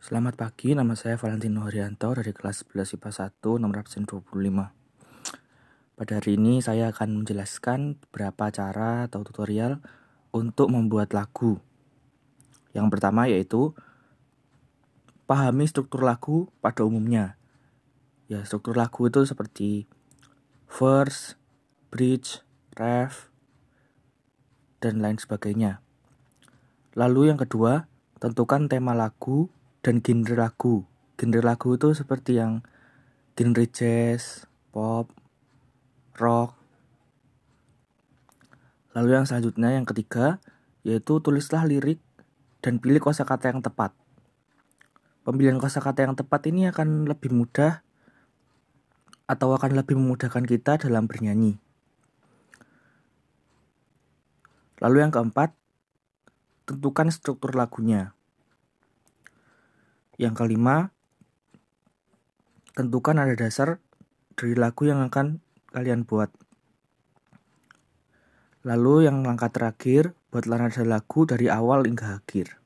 Selamat pagi, nama saya Valentino Haryanto dari kelas 11 IPA 1 nomor absen 25. Pada hari ini saya akan menjelaskan beberapa cara atau tutorial untuk membuat lagu. Yang pertama yaitu pahami struktur lagu pada umumnya. Ya, struktur lagu itu seperti verse, bridge, ref, dan lain sebagainya. Lalu yang kedua, tentukan tema lagu dan genre lagu. Genre lagu itu seperti yang genre jazz, pop, rock. Lalu yang selanjutnya yang ketiga yaitu tulislah lirik dan pilih kosakata yang tepat. Pemilihan kosakata yang tepat ini akan lebih mudah atau akan lebih memudahkan kita dalam bernyanyi. Lalu yang keempat, tentukan struktur lagunya. Yang kelima, tentukan nada dasar dari lagu yang akan kalian buat. Lalu yang langkah terakhir, buatlah nada lagu dari awal hingga akhir.